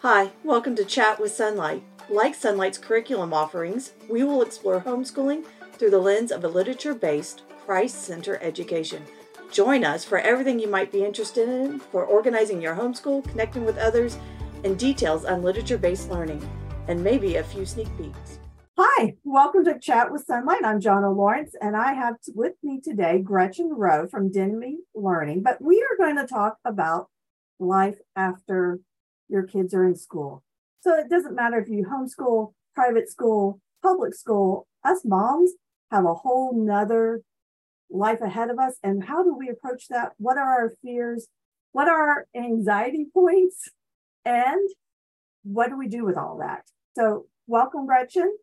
Hi, welcome to Chat with Sonlight. Like Sonlight's curriculum offerings, we will explore homeschooling through the lens of a literature based, Christ centered education. Join us for everything you might be interested in for organizing your homeschool, connecting with others, and details on literature based learning, and maybe a few sneak peeks. Hi, welcome to Chat with Sonlight. I'm Johna Lawrence, and I have with me today Gretchen Roe from Demme Learning. But we are going to talk about life after your kids are in school. So it doesn't matter if you homeschool, private school, public school, us moms have a whole nother life ahead of us. And how do we approach that? What are our fears? What are our anxiety points? And what do we do with all that? So, welcome, Gretchen.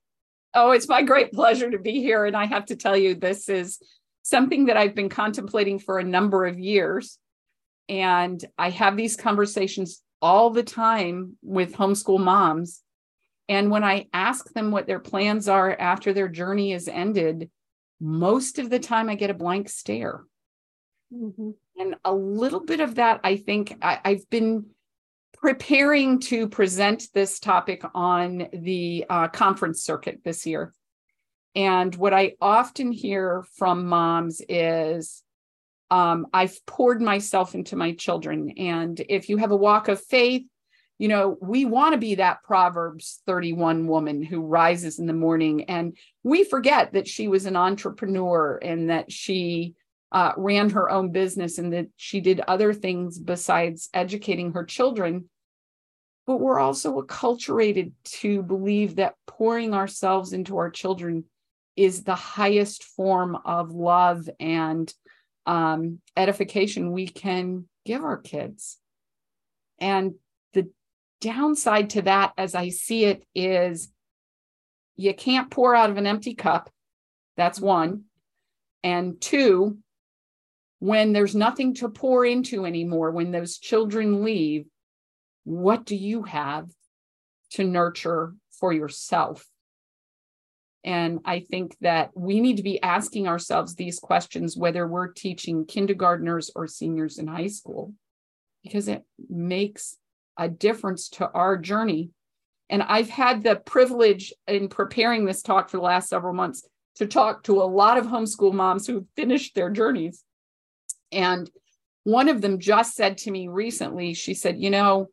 Oh, it's my great pleasure to be here. And I have to tell you, this is something that I've been contemplating for a number of years. And I have these conversations all the time with homeschool moms. And when I ask them what their plans are after their journey is ended, most of the time I get a blank stare. Mm-hmm. And a little bit of that, I think I, I've been preparing to present this topic on the uh, conference circuit this year. And what I often hear from moms is, um, I've poured myself into my children. And if you have a walk of faith, you know, we want to be that Proverbs 31 woman who rises in the morning. And we forget that she was an entrepreneur and that she uh, ran her own business and that she did other things besides educating her children but we're also acculturated to believe that pouring ourselves into our children is the highest form of love and um, edification we can give our kids. And the downside to that, as I see it, is you can't pour out of an empty cup. That's one. And two, when there's nothing to pour into anymore, when those children leave, what do you have to nurture for yourself? And I think that we need to be asking ourselves these questions, whether we're teaching kindergartners or seniors in high school, because it makes a difference to our journey. And I've had the privilege in preparing this talk for the last several months to talk to a lot of homeschool moms who've finished their journeys. And one of them just said to me recently, she said, You know,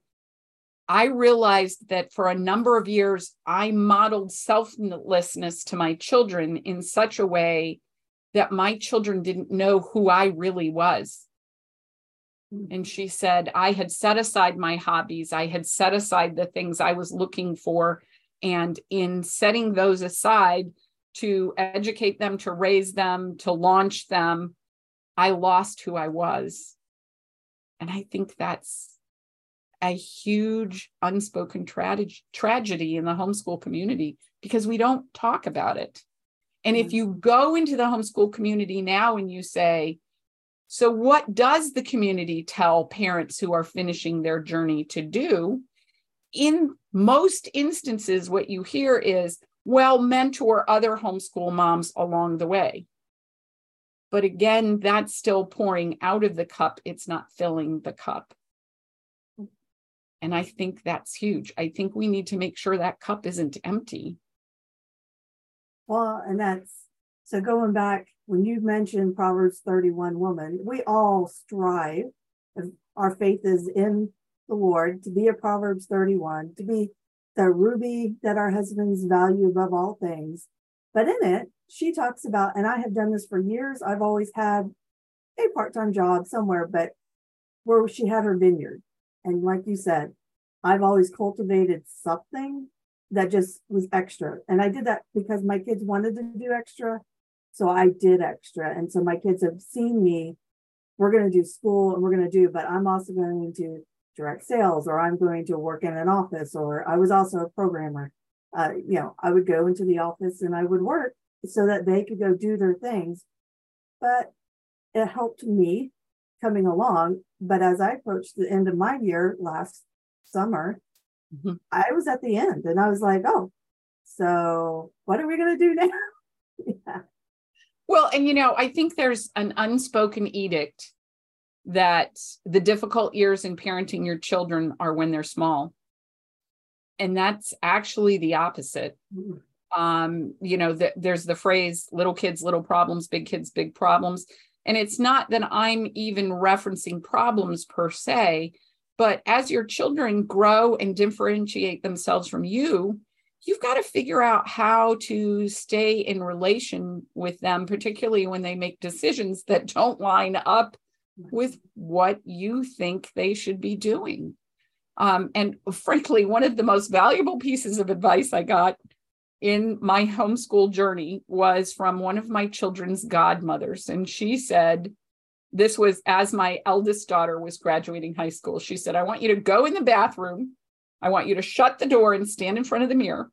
I realized that for a number of years, I modeled selflessness to my children in such a way that my children didn't know who I really was. Hmm. And she said, I had set aside my hobbies, I had set aside the things I was looking for. And in setting those aside to educate them, to raise them, to launch them, I lost who I was. And I think that's a huge unspoken tra- tragedy in the homeschool community because we don't talk about it. And if mm-hmm. you go into the homeschool community now and you say, so what does the community tell parents who are finishing their journey to do? In most instances, what you hear is, well, mentor other homeschool moms along the way. But again, that's still pouring out of the cup, it's not filling the cup. And I think that's huge. I think we need to make sure that cup isn't empty. Well, and that's so going back when you mentioned Proverbs 31 woman, we all strive, if our faith is in the Lord, to be a Proverbs 31, to be the ruby that our husbands value above all things. But in it, she talks about, and I have done this for years, I've always had a part time job somewhere, but where she had her vineyard. And like you said, I've always cultivated something that just was extra. And I did that because my kids wanted to do extra. So I did extra. And so my kids have seen me, we're going to do school and we're going to do, but I'm also going to do direct sales or I'm going to work in an office or I was also a programmer. Uh, you know, I would go into the office and I would work so that they could go do their things. But it helped me coming along. But as I approached the end of my year last summer, mm-hmm. I was at the end and I was like, oh, so what are we going to do now? yeah. Well, and you know, I think there's an unspoken edict that the difficult years in parenting your children are when they're small. and that's actually the opposite. Mm-hmm. Um, you know, the, there's the phrase little kids, little problems, big kids, big problems. And it's not that I'm even referencing problems per se, but as your children grow and differentiate themselves from you, you've got to figure out how to stay in relation with them, particularly when they make decisions that don't line up with what you think they should be doing. Um, and frankly, one of the most valuable pieces of advice I got in my homeschool journey was from one of my children's godmothers. And she said, This was as my eldest daughter was graduating high school. She said, I want you to go in the bathroom. I want you to shut the door and stand in front of the mirror.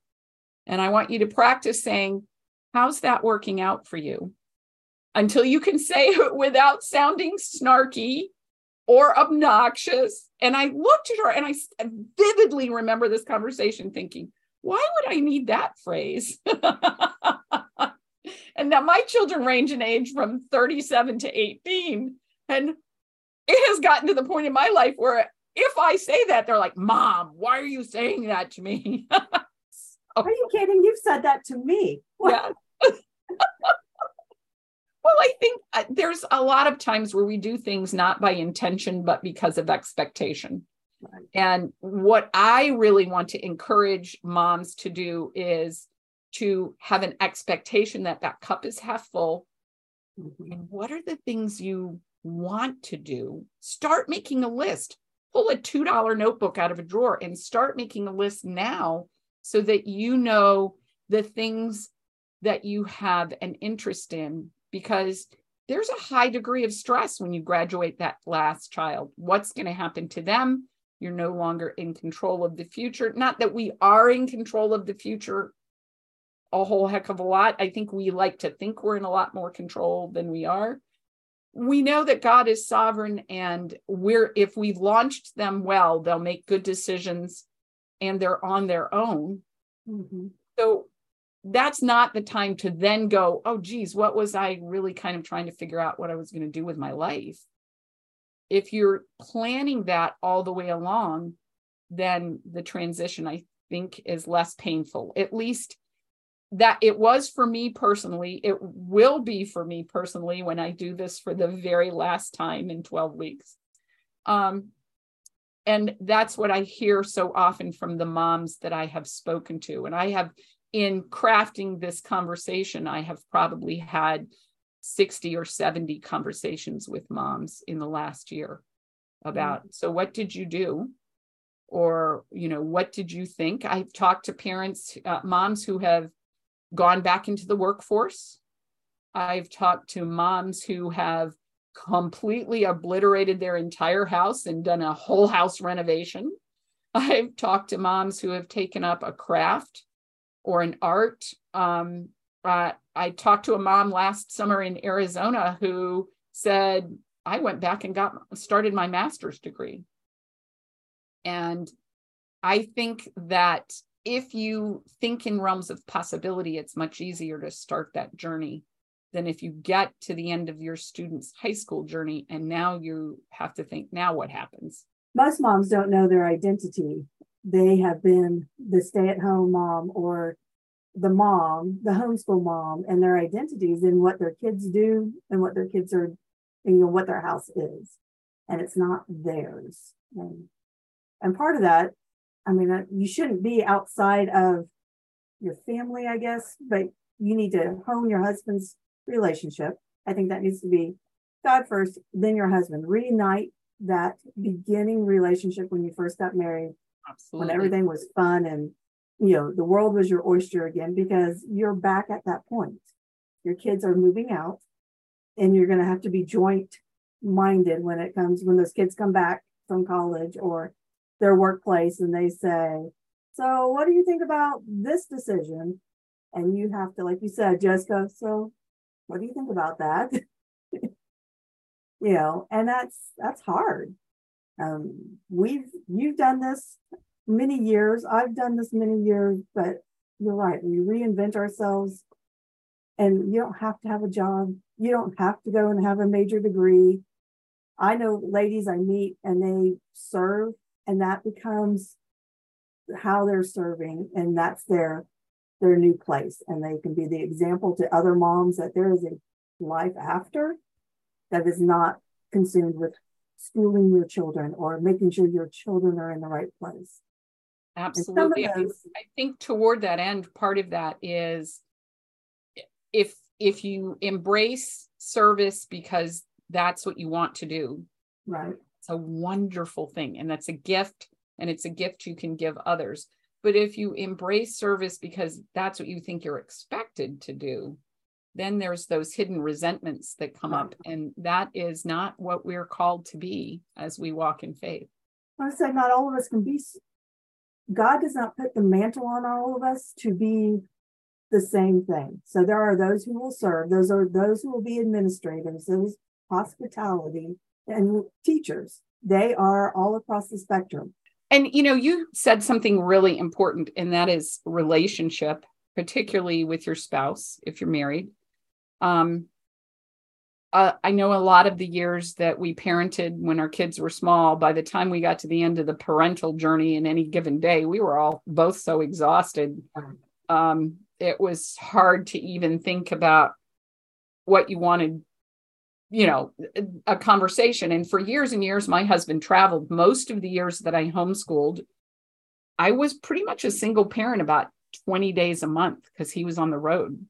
And I want you to practice saying, How's that working out for you? Until you can say it without sounding snarky or obnoxious. And I looked at her and I vividly remember this conversation thinking, why would I need that phrase? and now my children range in age from 37 to 18. And it has gotten to the point in my life where if I say that, they're like, Mom, why are you saying that to me? are you kidding? You've said that to me. Yeah. well, I think uh, there's a lot of times where we do things not by intention, but because of expectation. Right. And what I really want to encourage moms to do is to have an expectation that that cup is half full. Mm-hmm. And what are the things you want to do? Start making a list. Pull a $2 notebook out of a drawer and start making a list now so that you know the things that you have an interest in because there's a high degree of stress when you graduate that last child. What's going to happen to them? You're no longer in control of the future. Not that we are in control of the future a whole heck of a lot. I think we like to think we're in a lot more control than we are. We know that God is sovereign and we're if we've launched them well, they'll make good decisions and they're on their own. Mm-hmm. So that's not the time to then go, oh, geez, what was I really kind of trying to figure out what I was going to do with my life? If you're planning that all the way along, then the transition, I think, is less painful. At least that it was for me personally. It will be for me personally when I do this for the very last time in 12 weeks. Um, and that's what I hear so often from the moms that I have spoken to. And I have in crafting this conversation, I have probably had 60 or 70 conversations with moms in the last year about mm-hmm. so what did you do or you know what did you think i've talked to parents uh, moms who have gone back into the workforce i've talked to moms who have completely obliterated their entire house and done a whole house renovation i've talked to moms who have taken up a craft or an art. Um, uh, I talked to a mom last summer in Arizona who said, I went back and got started my master's degree. And I think that if you think in realms of possibility, it's much easier to start that journey than if you get to the end of your student's high school journey and now you have to think, now what happens? Most moms don't know their identity they have been the stay at home mom or the mom, the homeschool mom, and their identities in what their kids do and what their kids are, you know, what their house is. And it's not theirs. And, and part of that, I mean, uh, you shouldn't be outside of your family, I guess, but you need to hone your husband's relationship. I think that needs to be God first, then your husband. Reunite that beginning relationship when you first got married Absolutely. when everything was fun and you know the world was your oyster again because you're back at that point. Your kids are moving out and you're going to have to be joint minded when it comes when those kids come back from college or their workplace and they say so what do you think about this decision? And you have to like you said Jessica, so what do you think about that? You know and that's that's hard. Um, we've you've done this many years. I've done this many years, but you're right. We reinvent ourselves, and you don't have to have a job. You don't have to go and have a major degree. I know ladies I meet and they serve, and that becomes how they're serving, and that's their their new place. And they can be the example to other moms that there is a life after that is not consumed with schooling your children or making sure your children are in the right place. Absolutely. Those, I think toward that end, part of that is if if you embrace service because that's what you want to do. Right. It's a wonderful thing. And that's a gift. And it's a gift you can give others. But if you embrace service because that's what you think you're expected to do, then there's those hidden resentments that come up. And that is not what we're called to be as we walk in faith. I say not all of us can be, God does not put the mantle on all of us to be the same thing. So there are those who will serve, those are those who will be administrators, those hospitality and teachers. They are all across the spectrum. And you know, you said something really important, and that is relationship, particularly with your spouse if you're married. Um, uh, I know a lot of the years that we parented when our kids were small, by the time we got to the end of the parental journey in any given day, we were all both so exhausted. Um, it was hard to even think about what you wanted, you know, a conversation. And for years and years, my husband traveled. Most of the years that I homeschooled, I was pretty much a single parent about 20 days a month because he was on the road.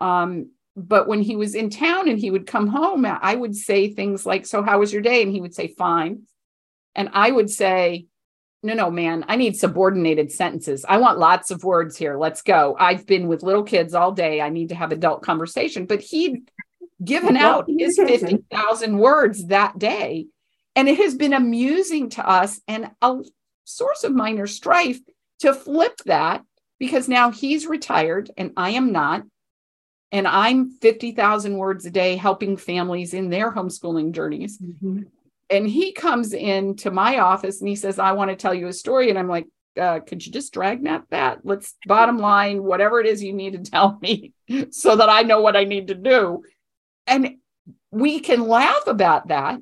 Um, but when he was in town and he would come home, I would say things like, So, how was your day? And he would say, Fine. And I would say, No, no, man, I need subordinated sentences. I want lots of words here. Let's go. I've been with little kids all day. I need to have adult conversation. But he'd given out his 50,000 words that day. And it has been amusing to us and a source of minor strife to flip that because now he's retired and I am not and I'm 50,000 words a day helping families in their homeschooling journeys. Mm-hmm. And he comes into my office and he says, I want to tell you a story. And I'm like, uh, could you just drag that? that? Let's bottom line, whatever it is you need to tell me so that I know what I need to do. And we can laugh about that,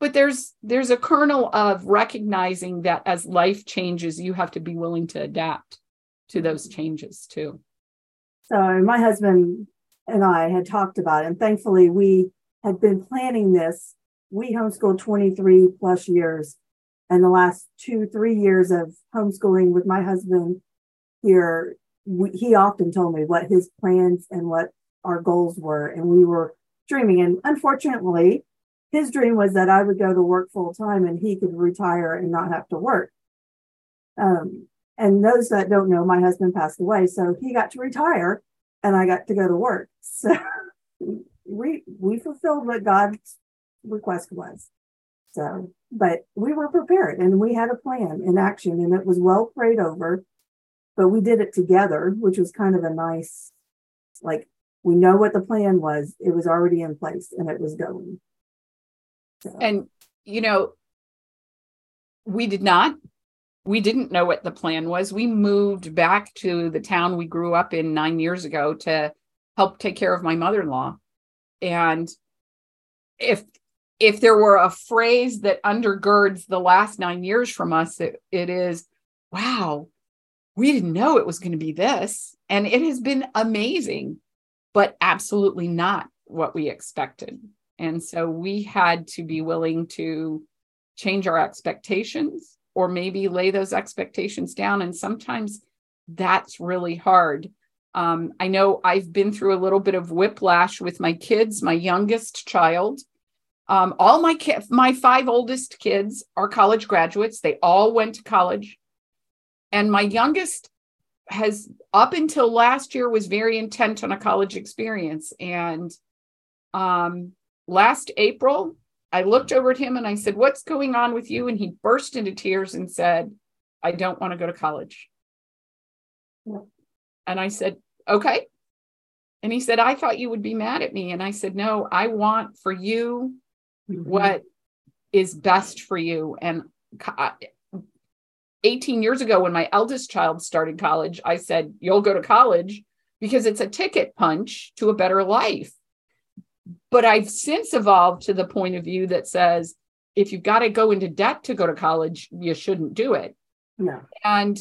but there's there's a kernel of recognizing that as life changes, you have to be willing to adapt to those changes too. So my husband and I had talked about it, and thankfully we had been planning this. We homeschooled 23 plus years, and the last two, three years of homeschooling with my husband here, we, he often told me what his plans and what our goals were, and we were dreaming. And unfortunately, his dream was that I would go to work full time and he could retire and not have to work. Um, and those that don't know, my husband passed away, so he got to retire, and I got to go to work. So we we fulfilled what God's request was. So, but we were prepared, and we had a plan in action, and it was well prayed over. But we did it together, which was kind of a nice, like we know what the plan was. It was already in place, and it was going. So. And you know, we did not we didn't know what the plan was. We moved back to the town we grew up in nine years ago to help take care of my mother-in-law. And if if there were a phrase that undergirds the last nine years from us, it, it is, wow, we didn't know it was going to be this. And it has been amazing, but absolutely not what we expected. And so we had to be willing to change our expectations or maybe lay those expectations down. And sometimes that's really hard. Um, I know I've been through a little bit of whiplash with my kids, my youngest child. Um, all my ki- my five oldest kids are college graduates. They all went to college. And my youngest has up until last year was very intent on a college experience. And um, last April, I looked over at him and I said, What's going on with you? And he burst into tears and said, I don't want to go to college. And I said, Okay. And he said, I thought you would be mad at me. And I said, No, I want for you mm-hmm. what is best for you. And 18 years ago, when my eldest child started college, I said, You'll go to college because it's a ticket punch to a better life. But I've since evolved to the point of view that says if you've got to go into debt to go to college, you shouldn't do it. Yeah. And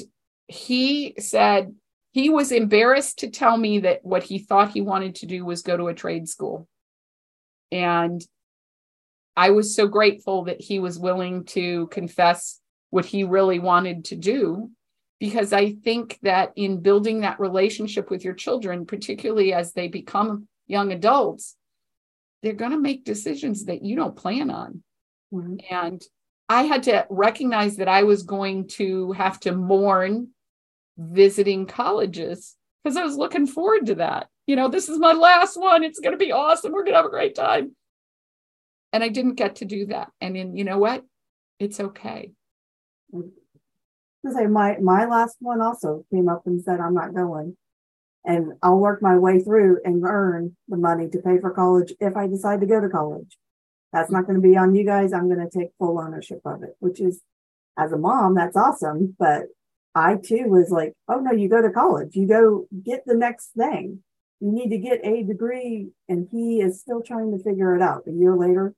he said he was embarrassed to tell me that what he thought he wanted to do was go to a trade school. And I was so grateful that he was willing to confess what he really wanted to do because I think that in building that relationship with your children, particularly as they become young adults, they're going to make decisions that you don't plan on. Mm-hmm. And I had to recognize that I was going to have to mourn visiting colleges because I was looking forward to that. You know, this is my last one. It's going to be awesome. We're going to have a great time. And I didn't get to do that. And then, you know what? It's okay. I say my my last one also came up and said I'm not going, and I'll work my way through and earn the money to pay for college if I decide to go to college. That's not going to be on you guys. I'm going to take full ownership of it, which is, as a mom, that's awesome. But I too was like, oh no, you go to college, you go get the next thing. You need to get a degree, and he is still trying to figure it out a year later.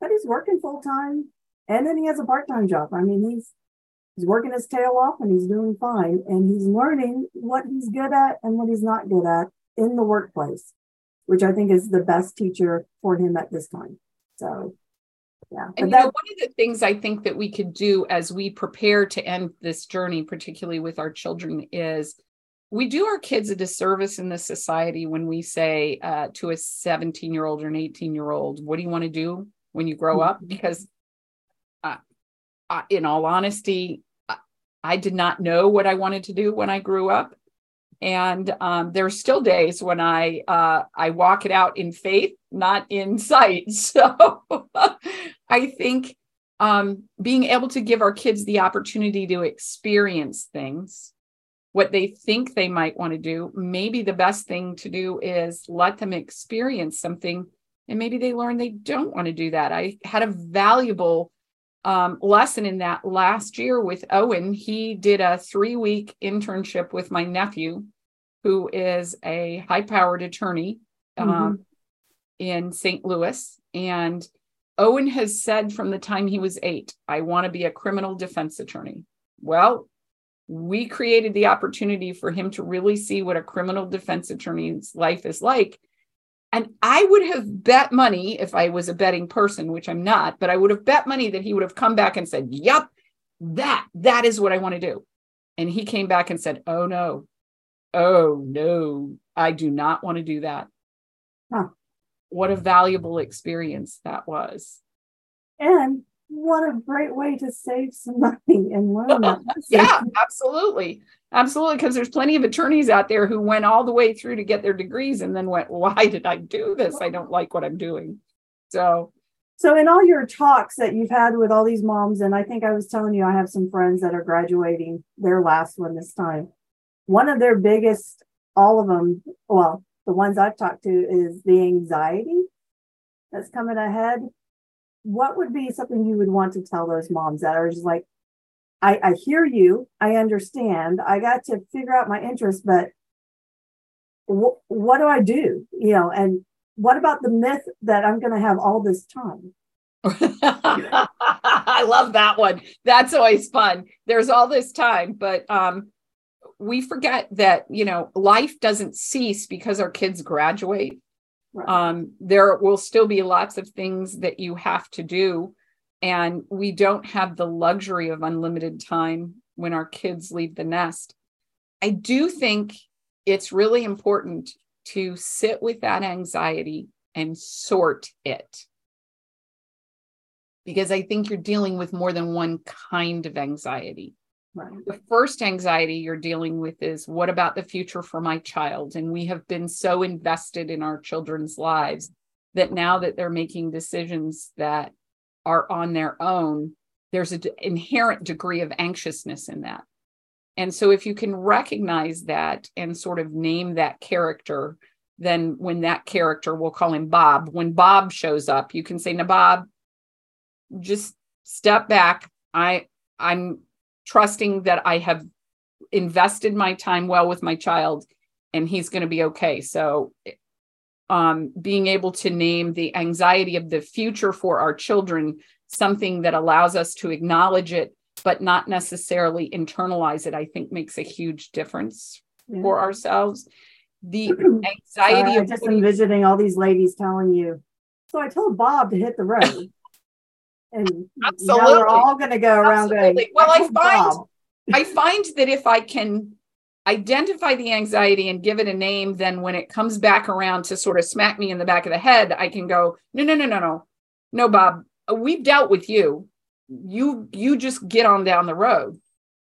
But he's working full time, and then he has a part time job. I mean, he's he's working his tail off and he's doing fine and he's learning what he's good at and what he's not good at in the workplace which i think is the best teacher for him at this time. So yeah. And that, know, one of the things i think that we could do as we prepare to end this journey particularly with our children is we do our kids a disservice in this society when we say uh, to a 17 year old or an 18 year old what do you want to do when you grow up? Mm-hmm. because uh, uh, in all honesty, I did not know what I wanted to do when I grew up. And um, there are still days when I uh, I walk it out in faith, not in sight. So I think um, being able to give our kids the opportunity to experience things, what they think they might want to do, maybe the best thing to do is let them experience something, and maybe they learn they don't want to do that. I had a valuable um, lesson in that last year with Owen. He did a three week internship with my nephew, who is a high powered attorney um, mm-hmm. in St. Louis. And Owen has said from the time he was eight, I want to be a criminal defense attorney. Well, we created the opportunity for him to really see what a criminal defense attorney's life is like and I would have bet money if I was a betting person, which I'm not, but I would have bet money that he would have come back and said, Yep, that, that is what I want to do. And he came back and said, Oh no, oh no, I do not want to do that. Huh. What a valuable experience that was. And what a great way to save some money and learn that. yeah, absolutely. Absolutely. Because there's plenty of attorneys out there who went all the way through to get their degrees and then went, why did I do this? I don't like what I'm doing. So, so in all your talks that you've had with all these moms, and I think I was telling you, I have some friends that are graduating their last one this time. One of their biggest, all of them, well, the ones I've talked to is the anxiety that's coming ahead what would be something you would want to tell those moms that are just like, I, I hear you, I understand, I got to figure out my interest, but wh- what do I do? You know, and what about the myth that I'm going to have all this time? I love that one. That's always fun. There's all this time, but um, we forget that you know life doesn't cease because our kids graduate Right. Um, there will still be lots of things that you have to do. And we don't have the luxury of unlimited time when our kids leave the nest. I do think it's really important to sit with that anxiety and sort it. Because I think you're dealing with more than one kind of anxiety. Right. The first anxiety you're dealing with is what about the future for my child? And we have been so invested in our children's lives that now that they're making decisions that are on their own, there's an inherent degree of anxiousness in that. And so if you can recognize that and sort of name that character, then when that character, we'll call him Bob, when Bob shows up, you can say, now Bob, just step back. I I'm trusting that I have invested my time well with my child and he's going to be okay. So, um, being able to name the anxiety of the future for our children something that allows us to acknowledge it but not necessarily internalize it, I think makes a huge difference Yeah. for ourselves. The anxiety of just envisioning all these ladies telling you. So I told Bob to hit the road. And Absolutely. we're all going to go around going. Absolutely. Well, I told find- Bob." I find that if I can identify the anxiety and give it a name, then when it comes back around to sort of smack me in the back of the head, I can go, no, no, no, no, no, no, Bob, we've dealt with you. You you just get on down the road,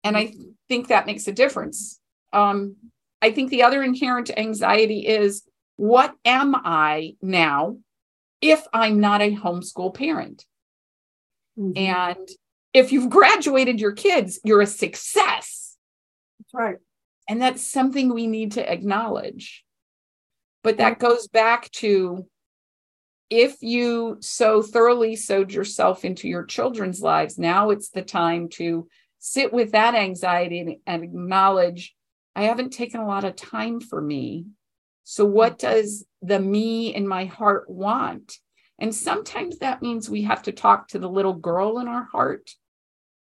and I think that makes a difference. Um, I think the other inherent anxiety is, what am I now if I'm not a homeschool parent? Mhm. And if you've graduated your kids, you're a success. That's right. And that's something we need to acknowledge. But that goes back to if you so thoroughly sewed yourself into your children's lives, now it's the time to sit with that anxiety and, and acknowledge I haven't taken a lot of time for me. So, what does the me in my heart want? And sometimes that means we have to talk to the little girl in our heart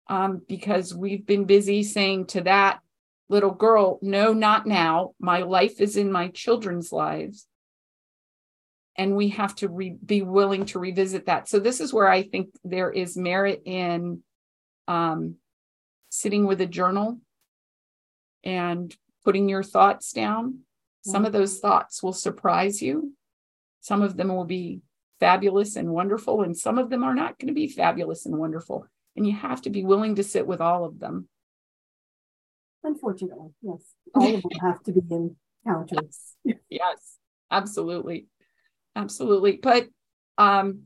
um, because we've been busy saying to that little girl, no, not now. My life is in my children's lives. And we have to re- be willing to revisit that. So, this is where I think there is merit in um, sitting with a journal and putting your thoughts down. Some of those thoughts will surprise you. Some of them will be fabulous and wonderful, and some of them are not going to be fabulous and wonderful. And you have to be willing to sit with all of them. Unfortunately, yes. All of them have to be encountered. Yes, absolutely. Absolutely. But um,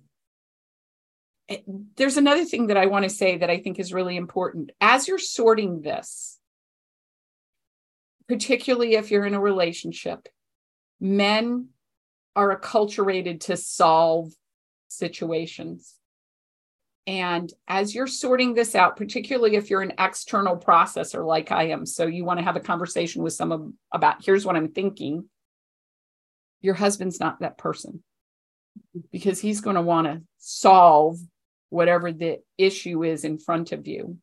it- there's another thing that I want to say that I think is really important. As you're sorting this, particularly if you're in a relationship, men are acculturated to solve situations. And as you're sorting this out, particularly if you're an external processor like I am, so you want to have a conversation with someone about here's what I'm thinking, your husband's not that person because he's going to want to solve whatever the issue is in front of you.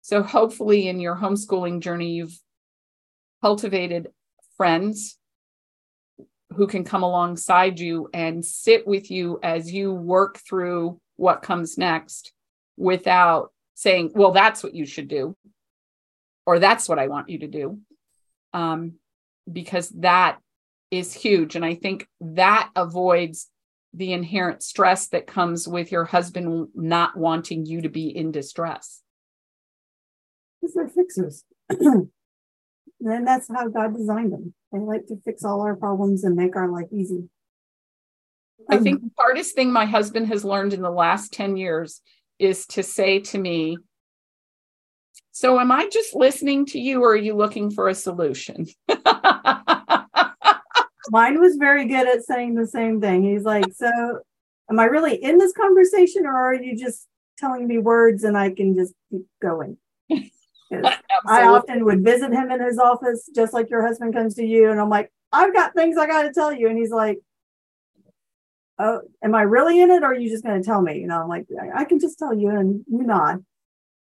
So hopefully in your homeschooling journey, you've cultivated friends who can come alongside you and sit with you as you work through what comes next without saying, well, that's what you should do, or that's what I want you to do. Um, because that is huge. And I think that avoids the inherent stress that comes with your husband not wanting you to be in distress. Because they're fixers. and that's how God designed them. They like to fix all our problems and make our life easy. I Um, think the hardest thing my husband has learned in the last 10 years is to say to me, So, am I just listening to you or are you looking for a solution? mine was very good at saying the same thing. He's like, So, am I really in this conversation or are you just telling me words and I can just keep going? I often would visit him in his office, just like your husband comes to you. And I'm like, I've got things I got to tell you. And he's like, Oh, am I really in it? Or are you just going to tell me? You know, I'm like, I, I can just tell you and you nod.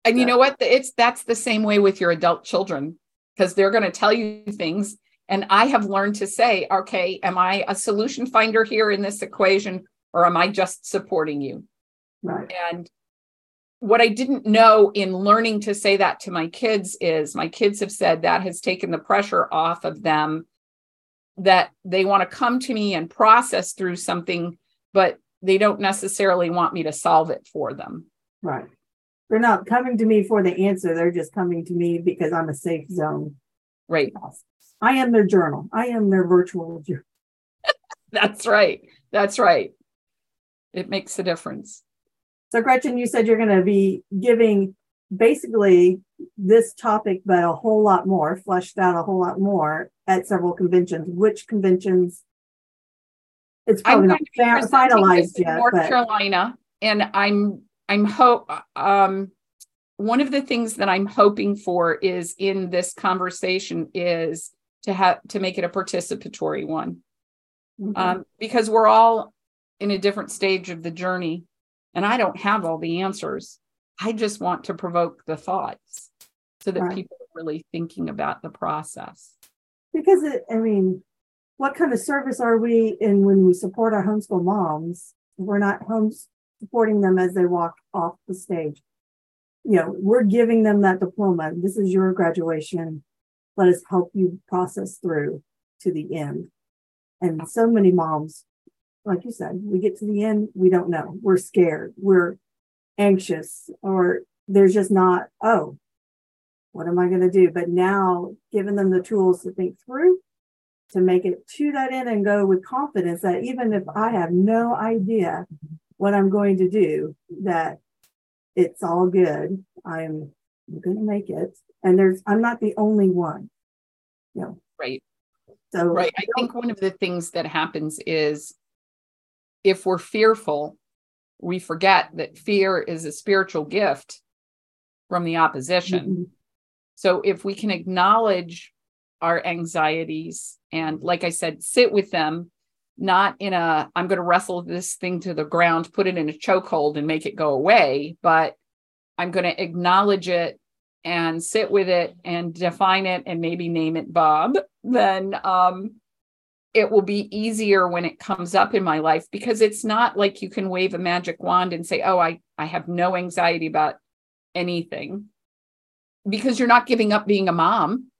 And you know what? It's that's the same way with your adult children because they're going to tell you things. And I have learned to say, okay, am I a solution finder here in this equation or am I just supporting you? Right. And what I didn't know in learning to say that to my kids is my kids have said that has taken the pressure off of them that they want to come to me and process through something, but they don't necessarily want me to solve it for them. Right. They're not coming to me for the answer. They're just coming to me because I'm a safe zone. Right. I am their journal. I am their virtual journal. That's right. That's right. It makes a difference. So, Gretchen, you said you're going to be giving basically this topic, but a whole lot more, fleshed out a whole lot more at several conventions. Which conventions? It's I'm probably not to be fa- finalized yet, North but Carolina, and I'm I'm hope um one of the things that I'm hoping for is in this conversation is to have to make it a participatory one Okay. um, because we're all in a different stage of the journey, and I don't have all the answers. I just want to provoke the thoughts so that Right. people are really thinking about the process. Because it, I mean, what kind of service are we in when we support our homeschool moms? We're not home supporting them as they walk off the stage. You know, we're giving them that diploma. This is your graduation. Let us help you process through to the end. And so many moms, like you said, we get to the end, we don't know. We're scared. We're anxious, or there's just not, oh, what am I going to do? But now giving them the tools to think through, to make it to that end and go with confidence that even if I have no idea what I'm going to do, that it's all good. I'm going to make it. And there's, I'm not the only one. You know, Right. so Right. I think one of the things that happens is if we're fearful, we forget that fear is a spiritual gift from the opposition. Mhm. So if we can acknowledge our anxieties and, like I said, sit with them, not in a, I'm going to wrestle this thing to the ground, put it in a chokehold and make it go away, but I'm going to acknowledge it and sit with it and define it and maybe name it Bob, then um, it will be easier when it comes up in my life because it's not like you can wave a magic wand and say, oh, I, I have no anxiety about anything because you're not giving up being a mom.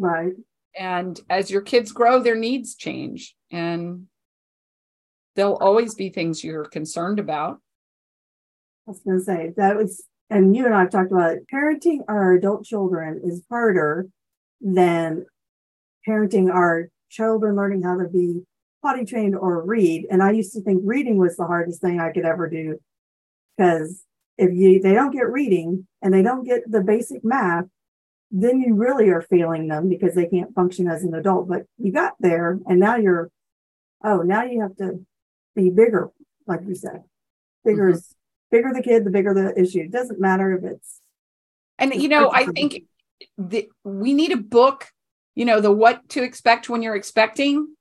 Right. And as your kids grow, their needs change and there'll always be things you're concerned about. I was going to say that was, and you and I have talked about it. Parenting our adult children is harder than parenting our children learning how to be potty trained or read. And I used to think reading was the hardest thing I could ever do because if you they don't get reading and they don't get the basic math, then you really are failing them because they can't function as an adult. But you got there, and now you're, oh, now you have to be bigger, like you said. Bigger Mhm. is bigger the kid, the bigger the issue. It doesn't matter if it's And, you know, I think the, we need a book, you know, the what to expect when you're expecting.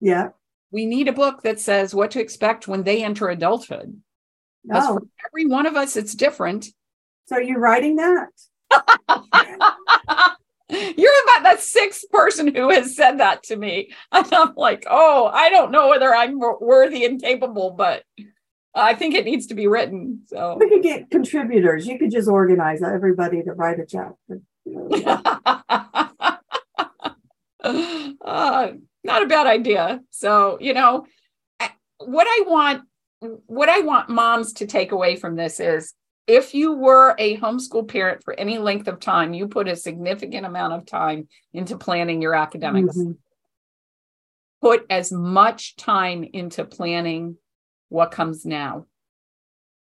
yeah. We need a book that says what to expect when they enter adulthood. Because Oh, for every one of us, it's different. so you're you writing that? You're about the sixth person who has said that to me. And I'm like, oh, I don't know whether I'm worthy and capable, but I think it needs to be written. So, We could get contributors. You could just organize everybody to write a chapter. uh, not a bad idea. So, you know, what I want, what I want moms to take away from this is if you were a homeschool parent for any length of time, you put a significant amount of time into planning your academics. Mhm. Put as much time into planning what comes now.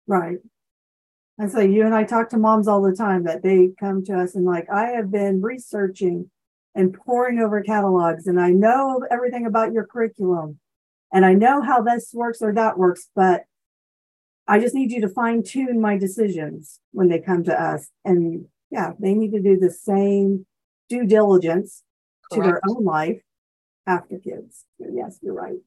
Right. I say you and I talk to moms all the time that they come to us and like, I have been researching and poring over catalogs and I know everything about your curriculum and I know how this works or that works, but I just need you to fine tune my decisions when they come to us. And yeah, they need to do the same due diligence to their own life after kids. Yes, you're right.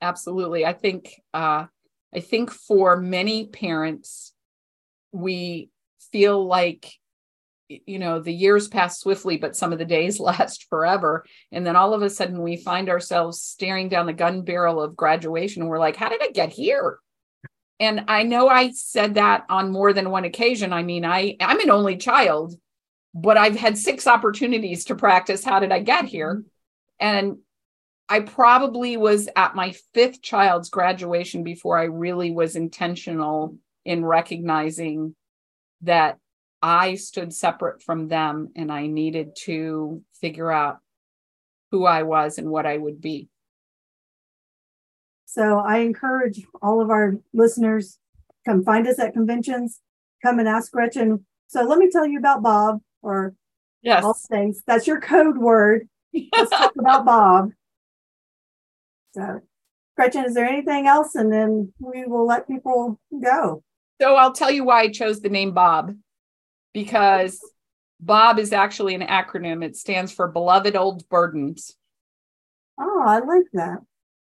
absolutely i think uh i think for many parents we feel like you know the years pass swiftly but some of the days last forever and then all of a sudden we find ourselves staring down the gun barrel of graduation and we're like how did i get here and i know i said that on more than one occasion. I mean i i'm an only child but i've had six opportunities to practice how did i get here. Mm-hmm. And I probably was at my fifth child's graduation before I really was intentional in recognizing that I stood separate from them and I needed to figure out who I was and what I would be. So I encourage all of our listeners, come find us at conventions, come and ask Gretchen. So let me tell you about Bob or Yes. all things. That's your code word. Let's talk about Bob. So Gretchen, is there anything else? And then we will let people go. So I'll tell you why I chose the name Bob because Bob is actually an acronym. It stands for Beloved Old Burdens. Oh, I like that.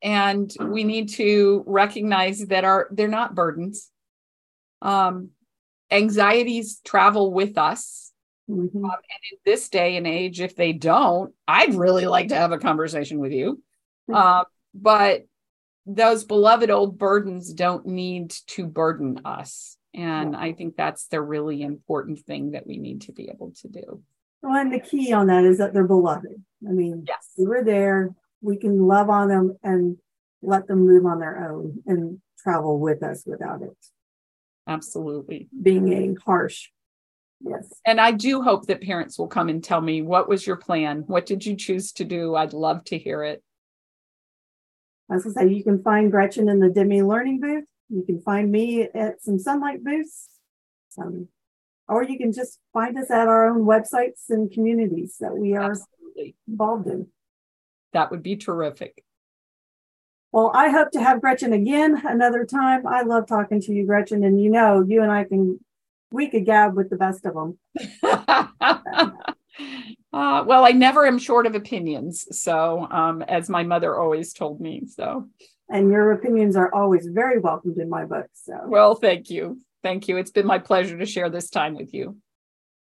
And we need to recognize that our they're not burdens um anxieties travel with us. Mhm. Um, and in this day and age, if they don't, I'd really like to have a conversation with you. Mhm. Um, but those beloved old burdens don't need to burden us. And I think that's the really important thing that we need to be able to do. Well, and the key on that is that they're beloved. I mean, Yes. we were there. We can love on them and let them move on their own and travel with us without it Absolutely. being a harsh. Yes. And I do hope that parents will come and tell me what was your plan? What did you choose to do? I'd love to hear it. As I say, you can find Gretchen in the Demme Learning booth. You can find me at some Sonlight booths. Um, or you can just find us at our own websites and communities that we are Absolutely. involved in. That would be terrific. Well, I hope to have Gretchen again another time. I love talking to you, Gretchen, and you know, you and I can, we could gab with the best of them. Uh, well, I never am short of opinions. So, um, as my mother always told me. So, And your opinions are always very welcomed in my book. So well, thank you. Thank you. It's been my pleasure to share this time with you.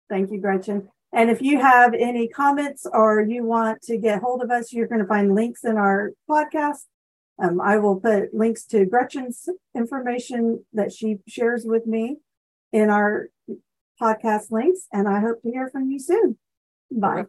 thank you, Gretchen. And if you have any comments or you want to get hold of us, you're going to find links in our podcast. Um, I will put links to Gretchen's information that she shares with me in our podcast links. And I hope to hear from you soon. Bye.